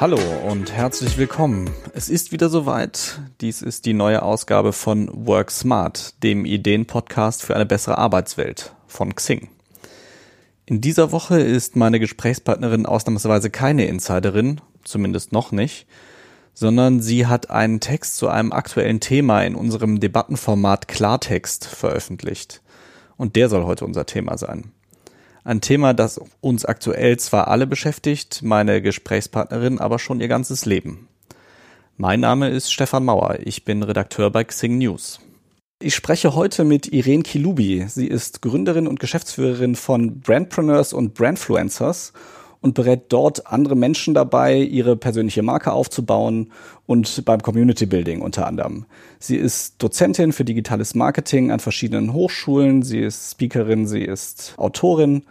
Hallo und herzlich willkommen. Es ist wieder soweit. Dies ist die neue Ausgabe von Work Smart, dem Ideenpodcast für eine bessere Arbeitswelt von Xing. In dieser Woche ist meine Gesprächspartnerin ausnahmsweise keine Insiderin, zumindest noch nicht, sondern sie hat einen Text zu einem aktuellen Thema in unserem Debattenformat Klartext veröffentlicht. Und der soll heute unser Thema sein. Ein Thema, das uns aktuell zwar alle beschäftigt, meine Gesprächspartnerin aber schon ihr ganzes Leben. Mein Name ist Stefan Mauer, ich bin Redakteur bei Xing News. Ich spreche heute mit Irene Kilubi. Sie ist Gründerin und Geschäftsführerin von Brandpreneurs und Brandfluencers und berät dort andere Menschen dabei, ihre persönliche Marke aufzubauen und beim Community Building unter anderem. Sie ist Dozentin für digitales Marketing an verschiedenen Hochschulen, sie ist Speakerin, sie ist Autorin,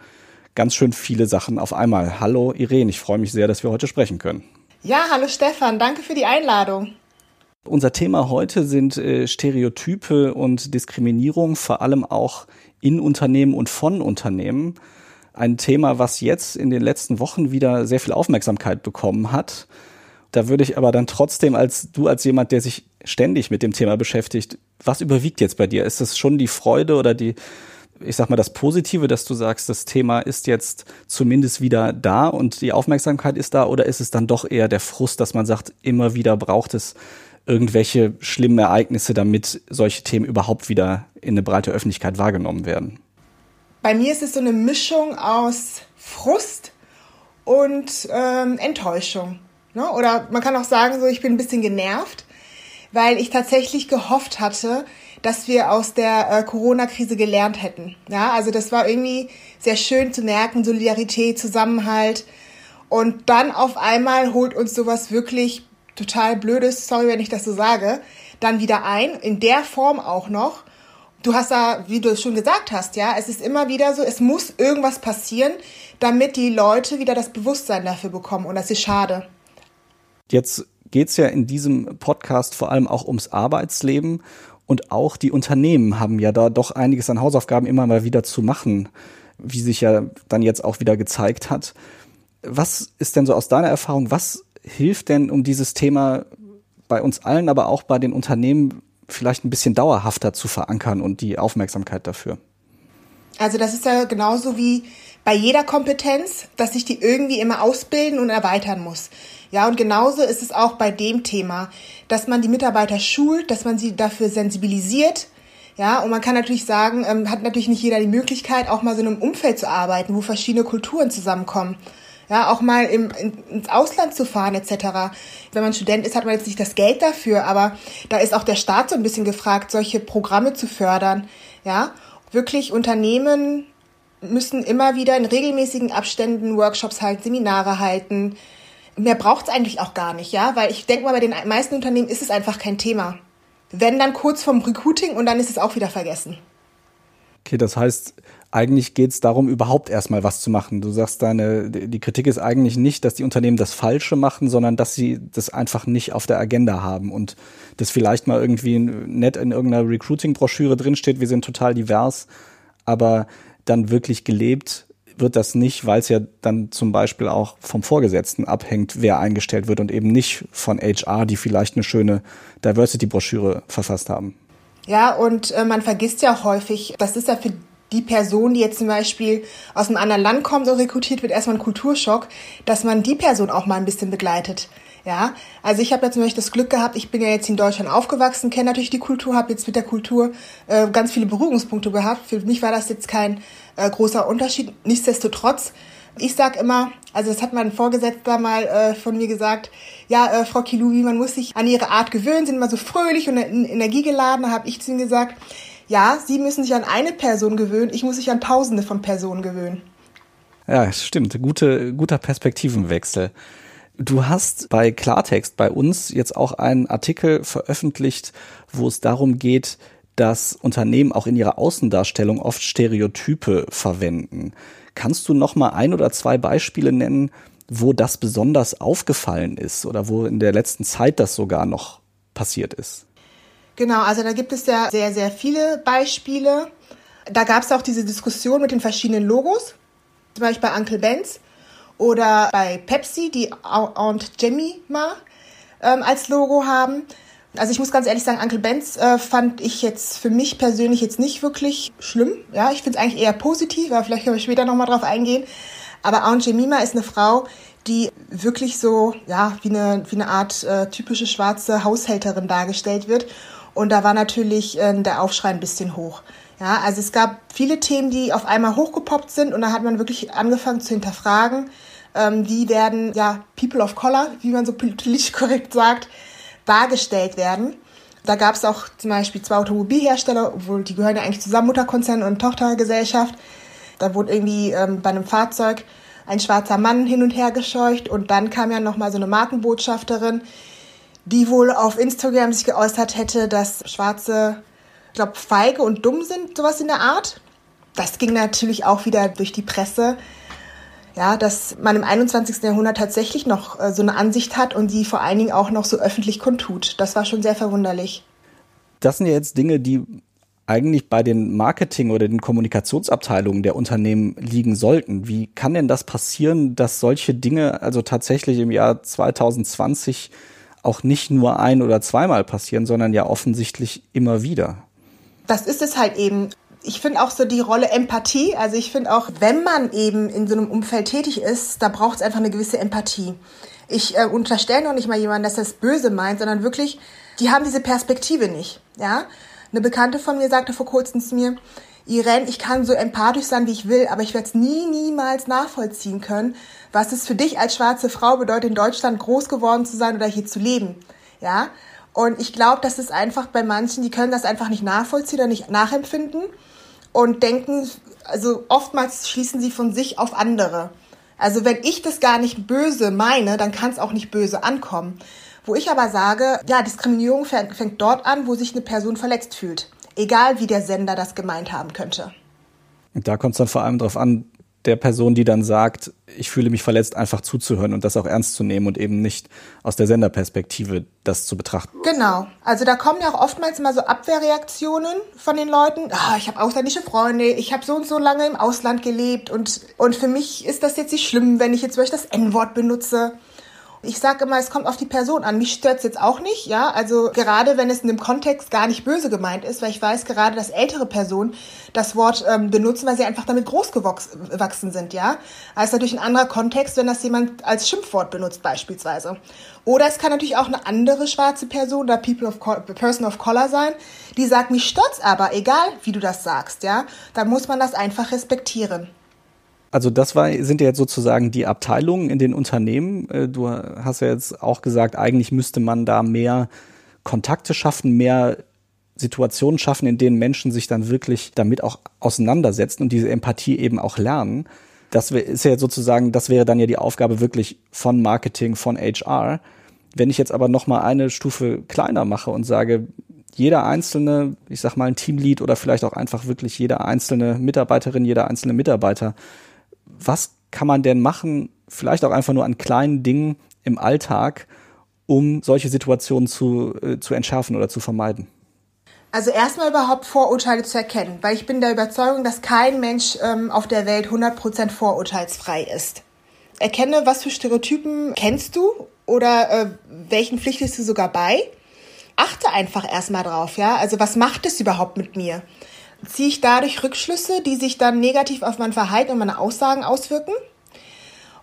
ganz schön viele Sachen auf einmal. Hallo Irene, ich freue mich sehr, dass wir heute sprechen können. Ja, hallo Stefan, danke für die Einladung. Unser Thema heute sind äh, Stereotype und Diskriminierung, vor allem auch in Unternehmen und von Unternehmen ein Thema, was jetzt in den letzten Wochen wieder sehr viel Aufmerksamkeit bekommen hat. Da würde ich aber dann trotzdem als du als jemand, der sich ständig mit dem Thema beschäftigt, was überwiegt jetzt bei dir? Ist es schon die Freude oder die, ich sag mal, das Positive, dass du sagst, das Thema ist jetzt zumindest wieder da und die Aufmerksamkeit ist da, oder ist es dann doch eher der Frust, dass man sagt, immer wieder braucht es irgendwelche schlimmen Ereignisse, damit solche Themen überhaupt wieder in eine breite Öffentlichkeit wahrgenommen werden? Bei mir ist es so eine Mischung aus Frust und ähm, Enttäuschung. Ne? Oder man kann auch sagen, so ich bin ein bisschen genervt, weil ich tatsächlich gehofft hatte, dass wir aus der äh, Corona-Krise gelernt hätten. Ja, also das war irgendwie sehr schön zu merken, Solidarität, Zusammenhalt. Und dann auf einmal holt uns sowas wirklich total Blödes, sorry, wenn ich das so sage, dann wieder ein, in der Form auch noch. Du hast da, wie du es schon gesagt hast, ja, es ist immer wieder so, es muss irgendwas passieren, damit die Leute wieder das Bewusstsein dafür bekommen. Und das ist schade. Jetzt geht es ja in diesem Podcast vor allem auch ums Arbeitsleben. Und auch die Unternehmen haben ja da doch einiges an Hausaufgaben immer mal wieder zu machen, wie sich ja dann jetzt auch wieder gezeigt hat. Was ist denn so aus deiner Erfahrung, was hilft denn, um dieses Thema bei uns allen, aber auch bei den Unternehmen vielleicht ein bisschen dauerhafter zu verankern und die Aufmerksamkeit dafür? Also das ist ja genauso wie bei jeder Kompetenz, dass sich die irgendwie immer ausbilden und erweitern muss. Ja, und genauso ist es auch bei dem Thema, dass man die Mitarbeiter schult, dass man sie dafür sensibilisiert. Ja, und man kann natürlich sagen, ähm, hat natürlich nicht jeder die Möglichkeit, auch mal so in einem Umfeld zu arbeiten, wo verschiedene Kulturen zusammenkommen ja, auch mal im, in, ins Ausland zu fahren etc. Wenn man Student ist, hat man jetzt nicht das Geld dafür, aber da ist auch der Staat so ein bisschen gefragt, solche Programme zu fördern. Ja, wirklich Unternehmen müssen immer wieder in regelmäßigen Abständen Workshops halten, Seminare halten. Mehr braucht es eigentlich auch gar nicht, ja, weil ich denke mal, bei den meisten Unternehmen ist es einfach kein Thema. Wenn dann kurz vom Recruiting und dann ist es auch wieder vergessen. Okay, das heißt, eigentlich geht es darum, überhaupt erstmal was zu machen. Du sagst, deine, die Kritik ist eigentlich nicht, dass die Unternehmen das Falsche machen, sondern dass sie das einfach nicht auf der Agenda haben und das vielleicht mal irgendwie nett in irgendeiner Recruiting-Broschüre drinsteht, wir sind total divers, aber dann wirklich gelebt wird das nicht, weil es ja dann zum Beispiel auch vom Vorgesetzten abhängt, wer eingestellt wird und eben nicht von HR, die vielleicht eine schöne Diversity-Broschüre verfasst haben. Ja, und äh, man vergisst ja häufig, das ist ja für die Person, die jetzt zum Beispiel aus einem anderen Land kommt und rekrutiert wird, erstmal ein Kulturschock, dass man die Person auch mal ein bisschen begleitet. Ja, also ich habe zum Beispiel das Glück gehabt, ich bin ja jetzt in Deutschland aufgewachsen, kenne natürlich die Kultur, habe jetzt mit der Kultur äh, ganz viele Berührungspunkte gehabt. Für mich war das jetzt kein äh, großer Unterschied. Nichtsdestotrotz, ich sag immer, also das hat mein Vorgesetzter mal äh, von mir gesagt, ja, äh, Frau Kilubi, man muss sich an ihre Art gewöhnen, sind immer so fröhlich und energiegeladen. Da habe ich zu ihm gesagt, ja, Sie müssen sich an eine Person gewöhnen, ich muss sich an tausende von Personen gewöhnen. Ja, stimmt. Gute, guter Perspektivenwechsel. Du hast bei Klartext bei uns jetzt auch einen Artikel veröffentlicht, wo es darum geht, dass Unternehmen auch in ihrer Außendarstellung oft Stereotype verwenden. Kannst du noch mal ein oder zwei Beispiele nennen, wo das besonders aufgefallen ist oder wo in der letzten Zeit das sogar noch passiert ist? Genau, also da gibt es ja sehr, sehr viele Beispiele. Da gab es auch diese Diskussion mit den verschiedenen Logos, zum Beispiel bei Uncle Benz. Oder bei Pepsi, die Aunt Jemima ähm, als Logo haben. Also ich muss ganz ehrlich sagen, Uncle Benz äh, fand ich jetzt für mich persönlich jetzt nicht wirklich schlimm. Ja, ich finde es eigentlich eher positiv, aber vielleicht können wir später nochmal drauf eingehen. Aber Aunt Jemima ist eine Frau, die wirklich so, ja, wie eine, wie eine Art äh, typische schwarze Haushälterin dargestellt wird. Und da war natürlich äh, der Aufschrei ein bisschen hoch. Ja, also es gab viele Themen, die auf einmal hochgepoppt sind und da hat man wirklich angefangen zu hinterfragen, ähm, wie werden, ja, People of Color, wie man so politisch korrekt sagt, dargestellt werden. Da gab es auch zum Beispiel zwei Automobilhersteller, obwohl die gehören ja eigentlich zusammen, Mutterkonzern und Tochtergesellschaft. Da wurde irgendwie ähm, bei einem Fahrzeug ein schwarzer Mann hin und her gescheucht und dann kam ja nochmal so eine Markenbotschafterin, die wohl auf Instagram sich geäußert hätte, dass Schwarze, ich glaube, feige und dumm sind, sowas in der Art. Das ging natürlich auch wieder durch die Presse ja, dass man im 21. Jahrhundert tatsächlich noch äh, so eine Ansicht hat und die vor allen Dingen auch noch so öffentlich kundtut. Das war schon sehr verwunderlich. Das sind ja jetzt Dinge, die eigentlich bei den Marketing- oder den Kommunikationsabteilungen der Unternehmen liegen sollten. Wie kann denn das passieren, dass solche Dinge also tatsächlich im Jahr 2020 auch nicht nur ein- oder zweimal passieren, sondern ja offensichtlich immer wieder? Das ist es halt eben ich finde auch so die Rolle Empathie. Also ich finde auch, wenn man eben in so einem Umfeld tätig ist, da braucht es einfach eine gewisse Empathie. Ich äh, unterstelle noch nicht mal jemanden, dass das böse meint, sondern wirklich, die haben diese Perspektive nicht. Ja, eine Bekannte von mir sagte vor kurzem zu mir, Irene, ich kann so empathisch sein, wie ich will, aber ich werde es nie, niemals nachvollziehen können, was es für dich als schwarze Frau bedeutet, in Deutschland groß geworden zu sein oder hier zu leben. Ja, und ich glaube, das ist einfach bei manchen, die können das einfach nicht nachvollziehen oder nicht nachempfinden und denken, also oftmals schließen sie von sich auf andere. Also wenn ich das gar nicht böse meine, dann kann es auch nicht böse ankommen. Wo ich aber sage, ja, Diskriminierung fängt dort an, wo sich eine Person verletzt fühlt. Egal wie der Sender das gemeint haben könnte. Und da kommt es dann vor allem darauf an, der Person, die dann sagt, ich fühle mich verletzt, einfach zuzuhören und das auch ernst zu nehmen und eben nicht aus der Senderperspektive das zu betrachten. Genau. Also da kommen ja auch oftmals immer so Abwehrreaktionen von den Leuten. Ah, ich habe ausländische Freunde, ich habe so und so lange im Ausland gelebt und, und für mich ist das jetzt nicht schlimm, wenn ich jetzt wirklich das N-Wort benutze. Ich sage immer, es kommt auf die Person an. Mich stört's jetzt auch nicht, ja. Also gerade wenn es in dem Kontext gar nicht böse gemeint ist, weil ich weiß gerade, dass ältere Personen das Wort ähm, benutzen, weil sie einfach damit groß gewachsen sind, ja. Als natürlich ein anderer Kontext, wenn das jemand als Schimpfwort benutzt beispielsweise. Oder es kann natürlich auch eine andere schwarze Person oder People of Person of Color sein, die sagt, mich stört's aber, egal wie du das sagst, ja. Dann muss man das einfach respektieren. Also das war, sind ja jetzt sozusagen die Abteilungen in den Unternehmen. Äh, du hast ja jetzt auch gesagt, eigentlich müsste man da mehr Kontakte schaffen, mehr Situationen schaffen, in denen Menschen sich dann wirklich damit auch auseinandersetzen und diese Empathie eben auch lernen. Das ist ja sozusagen, das wäre dann ja die Aufgabe wirklich von Marketing, von HR. Wenn ich jetzt aber noch mal eine Stufe kleiner mache und sage, jeder einzelne, ich sag mal ein Teamlead oder vielleicht auch einfach wirklich jeder einzelne Mitarbeiterin, jeder einzelne Mitarbeiter was kann man denn machen, vielleicht auch einfach nur an kleinen Dingen im Alltag, um solche Situationen zu, äh, zu entschärfen oder zu vermeiden? Also erstmal überhaupt Vorurteile zu erkennen, weil ich bin der Überzeugung, dass kein Mensch ähm, auf der Welt 100% vorurteilsfrei ist. Erkenne, was für Stereotypen kennst du oder äh, welchen pflichtest du sogar bei. Achte einfach erstmal drauf, ja. Also was macht es überhaupt mit mir? Ziehe ich dadurch Rückschlüsse, die sich dann negativ auf mein Verhalten und meine Aussagen auswirken.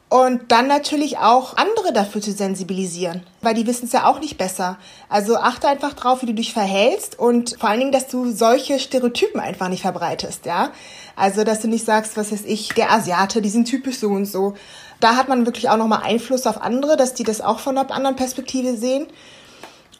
Und dann natürlich auch andere dafür zu sensibilisieren, weil die wissen es ja auch nicht besser. Also achte einfach drauf, wie du dich verhältst und vor allen Dingen, dass du solche Stereotypen einfach nicht verbreitest, ja. Also, dass du nicht sagst, was weiß ich, der Asiate, die sind typisch so und so. Da hat man wirklich auch nochmal Einfluss auf andere, dass die das auch von einer anderen Perspektive sehen.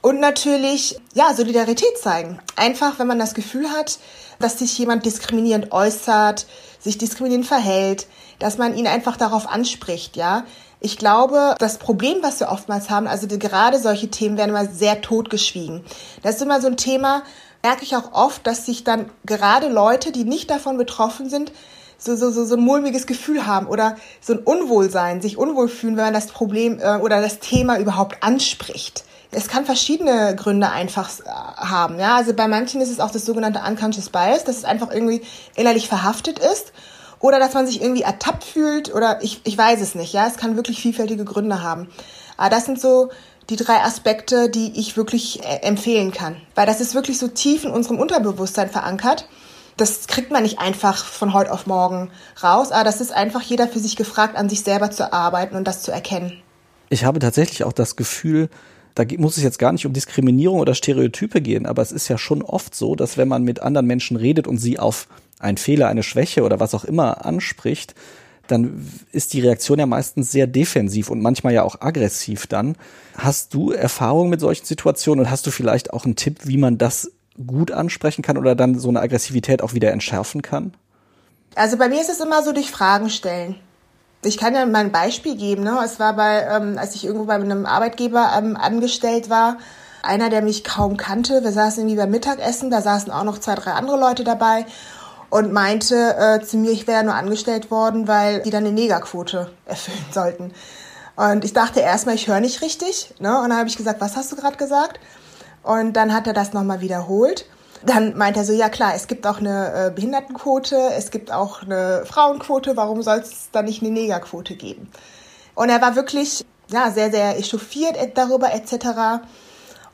Und natürlich, ja, Solidarität zeigen. Einfach, wenn man das Gefühl hat, dass sich jemand diskriminierend äußert, sich diskriminierend verhält, dass man ihn einfach darauf anspricht, ja. Ich glaube, das Problem, was wir oftmals haben, also gerade solche Themen werden immer sehr totgeschwiegen. Das ist immer so ein Thema, merke ich auch oft, dass sich dann gerade Leute, die nicht davon betroffen sind, so, so, so, so ein mulmiges Gefühl haben oder so ein Unwohlsein, sich unwohl fühlen, wenn man das Problem äh, oder das Thema überhaupt anspricht es kann verschiedene Gründe einfach äh, haben. Ja, also bei manchen ist es auch das sogenannte unconscious bias, dass es einfach irgendwie innerlich verhaftet ist. oder dass man sich irgendwie ertappt fühlt oder ich, ich weiß es nicht, ja, es kann wirklich vielfältige Gründe haben. Aber das sind so die drei Aspekte, die ich wirklich äh, empfehlen kann, weil das ist wirklich so tief in unserem Unterbewusstsein verankert. Das kriegt man nicht einfach von heute auf morgen raus, aber das ist einfach jeder für sich gefragt, an sich selber zu arbeiten und das zu erkennen. Ich habe tatsächlich auch das Gefühl, da muss es jetzt gar nicht um Diskriminierung oder Stereotype gehen, aber es ist ja schon oft so, dass wenn man mit anderen Menschen redet und sie auf einen Fehler, eine Schwäche oder was auch immer anspricht, dann ist die Reaktion ja meistens sehr defensiv und manchmal ja auch aggressiv dann. Hast du Erfahrung mit solchen Situationen und hast du vielleicht auch einen Tipp, wie man das gut ansprechen kann oder dann so eine Aggressivität auch wieder entschärfen kann? Also bei mir ist es immer so durch Fragen stellen. Ich kann ja mal ein Beispiel geben. Ne? Es war bei, ähm, als ich irgendwo bei einem Arbeitgeber ähm, angestellt war, einer, der mich kaum kannte. Wir saßen irgendwie beim Mittagessen, da saßen auch noch zwei, drei andere Leute dabei und meinte äh, zu mir, ich wäre nur angestellt worden, weil die dann eine Negerquote erfüllen sollten. Und ich dachte erstmal, ich höre nicht richtig. Ne? Und dann habe ich gesagt, was hast du gerade gesagt? Und dann hat er das nochmal wiederholt. Dann meint er so, ja klar, es gibt auch eine äh, Behindertenquote, es gibt auch eine Frauenquote, warum soll es dann nicht eine Negerquote geben? Und er war wirklich ja, sehr, sehr echauffiert darüber etc.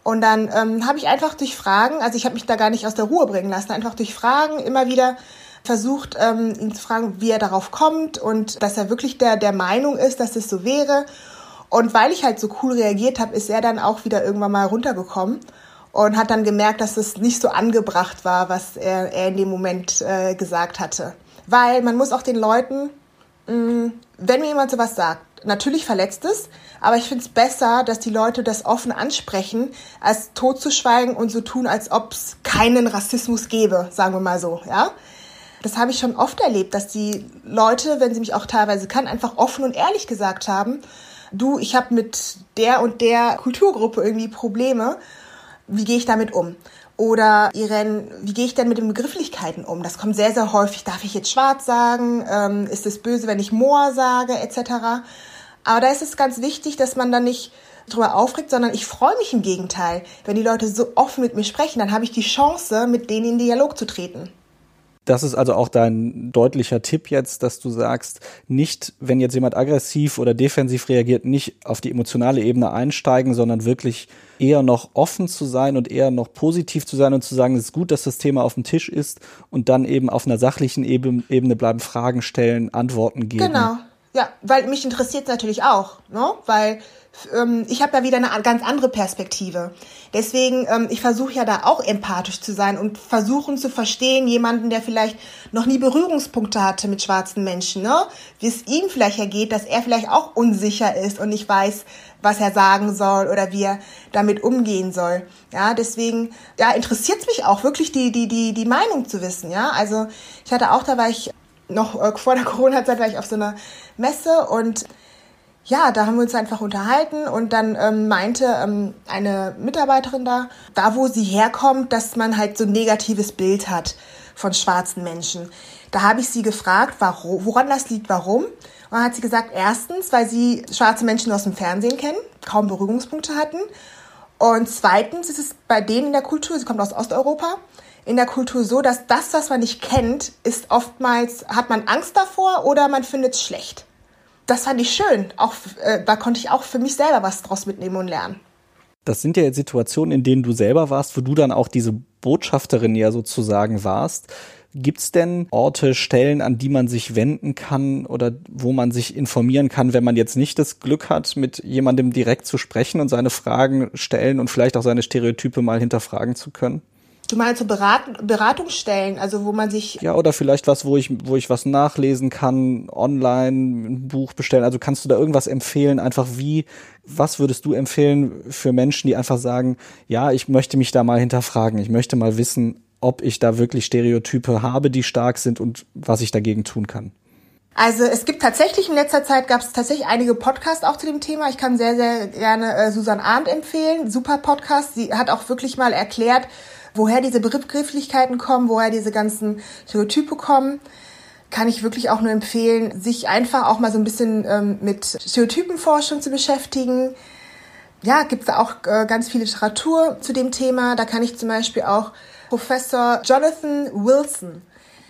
Und dann ähm, habe ich einfach durch Fragen, also ich habe mich da gar nicht aus der Ruhe bringen lassen, einfach durch Fragen immer wieder versucht, ähm, ihn zu fragen, wie er darauf kommt und dass er wirklich der, der Meinung ist, dass es so wäre. Und weil ich halt so cool reagiert habe, ist er dann auch wieder irgendwann mal runtergekommen und hat dann gemerkt, dass es nicht so angebracht war, was er, er in dem Moment äh, gesagt hatte. Weil man muss auch den Leuten, mh, mm, wenn mir jemand sowas sagt, natürlich verletzt es, aber ich finde es besser, dass die Leute das offen ansprechen, als totzuschweigen und so tun, als ob es keinen Rassismus gäbe, sagen wir mal so, ja. Das habe ich schon oft erlebt, dass die Leute, wenn sie mich auch teilweise kann, einfach offen und ehrlich gesagt haben, du, ich habe mit der und der Kulturgruppe irgendwie Probleme, wie gehe ich damit um? Oder Irene, wie gehe ich denn mit den Begrifflichkeiten um? Das kommt sehr, sehr häufig. Darf ich jetzt schwarz sagen? Ähm, ist es böse, wenn ich Moor sage, etc.? Aber da ist es ganz wichtig, dass man dann nicht drüber aufregt, sondern ich freue mich im Gegenteil. Wenn die Leute so offen mit mir sprechen, dann habe ich die Chance, mit denen in Dialog zu treten. Das ist also auch dein deutlicher Tipp jetzt, dass du sagst, nicht, wenn jetzt jemand aggressiv oder defensiv reagiert, nicht auf die emotionale Ebene einsteigen, sondern wirklich eher noch offen zu sein und eher noch positiv zu sein und zu sagen, es ist gut, dass das Thema auf dem Tisch ist und dann eben auf einer sachlichen Ebene bleiben, Fragen stellen, Antworten geben. Genau. Ja, weil mich interessiert es natürlich auch, ne? weil ähm, ich habe ja wieder eine ganz andere Perspektive. Deswegen, ähm, ich versuche ja da auch empathisch zu sein und versuchen zu verstehen, jemanden, der vielleicht noch nie Berührungspunkte hatte mit schwarzen Menschen, ne? wie es ihm vielleicht ergeht, dass er vielleicht auch unsicher ist und nicht weiß, was er sagen soll oder wie er damit umgehen soll. Ja, deswegen, ja, interessiert es mich auch wirklich die, die, die, die Meinung zu wissen. Ja, also ich hatte auch, da war ich noch äh, vor der Corona-Zeit war ich auf so einer Messe und ja, da haben wir uns einfach unterhalten und dann ähm, meinte ähm, eine Mitarbeiterin da, da wo sie herkommt, dass man halt so ein negatives Bild hat von schwarzen Menschen. Da habe ich sie gefragt, warum, woran das liegt, warum. Und dann hat sie gesagt, erstens, weil sie schwarze Menschen aus dem Fernsehen kennen, kaum Berührungspunkte hatten. Und zweitens ist es bei denen in der Kultur, sie kommt aus Osteuropa, in der Kultur so, dass das, was man nicht kennt, ist oftmals, hat man Angst davor oder man findet es schlecht. Das fand ich schön. Auch, äh, da konnte ich auch für mich selber was draus mitnehmen und lernen. Das sind ja jetzt Situationen, in denen du selber warst, wo du dann auch diese Botschafterin ja sozusagen warst. Gibt es denn Orte, Stellen, an die man sich wenden kann oder wo man sich informieren kann, wenn man jetzt nicht das Glück hat, mit jemandem direkt zu sprechen und seine Fragen stellen und vielleicht auch seine Stereotype mal hinterfragen zu können? Du meinst so Berat Beratungsstellen, also wo man sich. Ja, oder vielleicht was, wo ich, wo ich was nachlesen kann, online, ein Buch bestellen. Also kannst du da irgendwas empfehlen? Einfach wie, was würdest du empfehlen für Menschen, die einfach sagen, ja, ich möchte mich da mal hinterfragen, ich möchte mal wissen, ob ich da wirklich Stereotype habe, die stark sind und was ich dagegen tun kann? Also es gibt tatsächlich in letzter Zeit gab es tatsächlich einige Podcasts auch zu dem Thema. Ich kann sehr, sehr gerne äh, Susan Arndt empfehlen. Super Podcast. Sie hat auch wirklich mal erklärt, woher diese Begrifflichkeiten kommen, woher diese ganzen Stereotype kommen, kann ich wirklich auch nur empfehlen, sich einfach auch mal so ein bisschen ähm, mit Stereotypenforschung zu beschäftigen. Ja, gibt es auch äh, ganz viel Literatur zu dem Thema. Da kann ich zum Beispiel auch Professor Jonathan Wilson,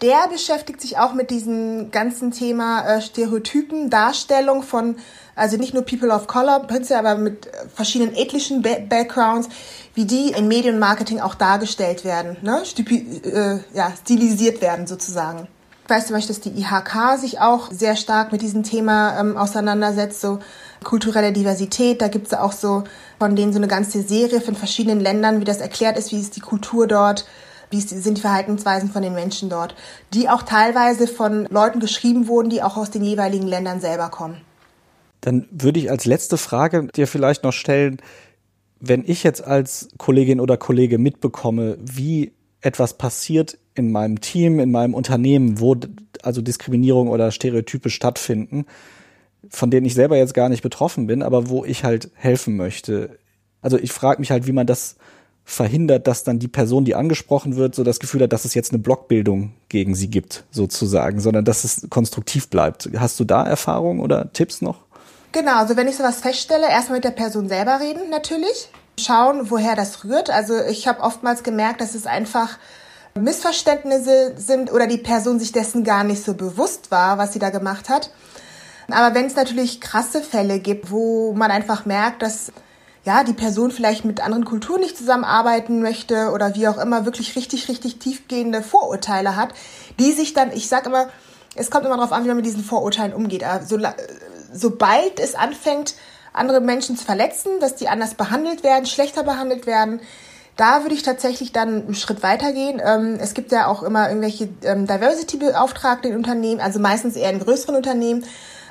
Der beschäftigt sich auch mit diesem ganzen Thema äh, Stereotypen, Darstellung von, also nicht nur People of Color, prinzipiell, aber mit verschiedenen ethnischen ba Backgrounds, wie die in Medienmarketing auch dargestellt werden, ne? Stipi äh, ja, stilisiert werden sozusagen. Ich weiß zum Beispiel, dass die IHK sich auch sehr stark mit diesem Thema ähm, auseinandersetzt, so kulturelle Diversität. Da gibt es auch so von denen so eine ganze Serie von verschiedenen Ländern, wie das erklärt ist, wie ist die Kultur dort, wie sind die Verhaltensweisen von den Menschen dort, die auch teilweise von Leuten geschrieben wurden, die auch aus den jeweiligen Ländern selber kommen. Dann würde ich als letzte Frage dir vielleicht noch stellen, wenn ich jetzt als Kollegin oder Kollege mitbekomme, wie etwas passiert in meinem Team, in meinem Unternehmen, wo also Diskriminierung oder Stereotype stattfinden, von denen ich selber jetzt gar nicht betroffen bin, aber wo ich halt helfen möchte. Also ich frage mich halt, wie man das verhindert, dass dann die Person, die angesprochen wird, so das Gefühl hat, dass es jetzt eine Blockbildung gegen sie gibt, sozusagen, sondern dass es konstruktiv bleibt. Hast du da Erfahrungen oder Tipps noch? Genau, also wenn ich sowas feststelle, erstmal mit der Person selber reden natürlich, schauen, woher das rührt. Also ich habe oftmals gemerkt, dass es einfach Missverständnisse sind oder die Person sich dessen gar nicht so bewusst war, was sie da gemacht hat. Aber wenn es natürlich krasse Fälle gibt, wo man einfach merkt, dass ja, die Person vielleicht mit anderen Kulturen nicht zusammenarbeiten möchte oder wie auch immer wirklich richtig, richtig tiefgehende Vorurteile hat, die sich dann, ich sag immer, es kommt immer darauf an, wie man mit diesen Vorurteilen umgeht. So, sobald es anfängt, andere Menschen zu verletzen, dass die anders behandelt werden, schlechter behandelt werden, da würde ich tatsächlich dann einen Schritt weitergehen. Ähm, es gibt ja auch immer irgendwelche ähm, Diversity-Beauftragte in Unternehmen, also meistens eher in größeren Unternehmen.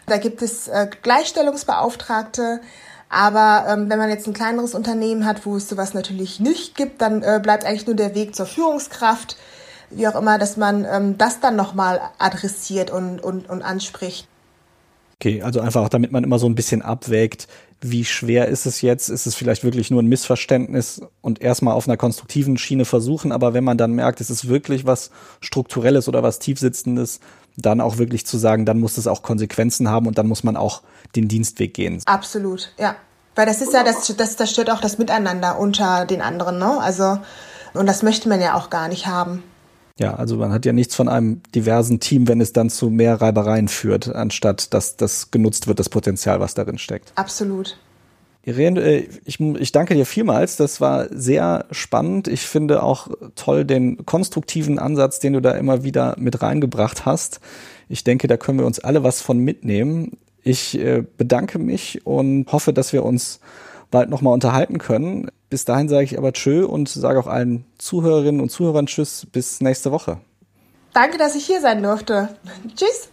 Da gibt es äh, Gleichstellungsbeauftragte. Aber ähm, wenn man jetzt ein kleineres Unternehmen hat, wo es sowas natürlich nicht gibt, dann äh, bleibt eigentlich nur der Weg zur Führungskraft, wie auch immer, dass man das dann nochmal adressiert und, und, und anspricht. Okay, also einfach damit man immer so ein bisschen abwägt, wie schwer ist es jetzt? Ist es vielleicht wirklich nur ein Missverständnis und erstmal auf einer konstruktiven Schiene versuchen, aber wenn man dann merkt, es ist wirklich was Strukturelles oder was Tiefsitzendes, dann auch wirklich zu sagen, dann muss es auch Konsequenzen haben und dann muss man auch den Dienstweg gehen. Absolut, ja. Weil das ist ja, das, das zerstört auch das Miteinander unter den anderen, ne? Also, und das möchte man ja auch gar nicht haben. Ja, also man hat ja nichts von einem diversen Team, wenn es dann zu mehr Reibereien führt, anstatt dass das genutzt wird, das Potenzial, was darin steckt. Absolut. Irene, äh, ich, ich danke dir vielmals. Das war sehr spannend. Ich finde auch toll den konstruktiven Ansatz, den du da immer wieder mit reingebracht hast. Ich denke, da können wir uns alle was von mitnehmen. Ich äh, bedanke mich und hoffe, dass wir uns bald nochmal unterhalten können. Bis dahin sage ich aber Tschö und sage auch allen Zuhörerinnen und Zuhörern Tschüss. Bis nächste Woche. Danke, dass ich hier sein durfte. Tschüss.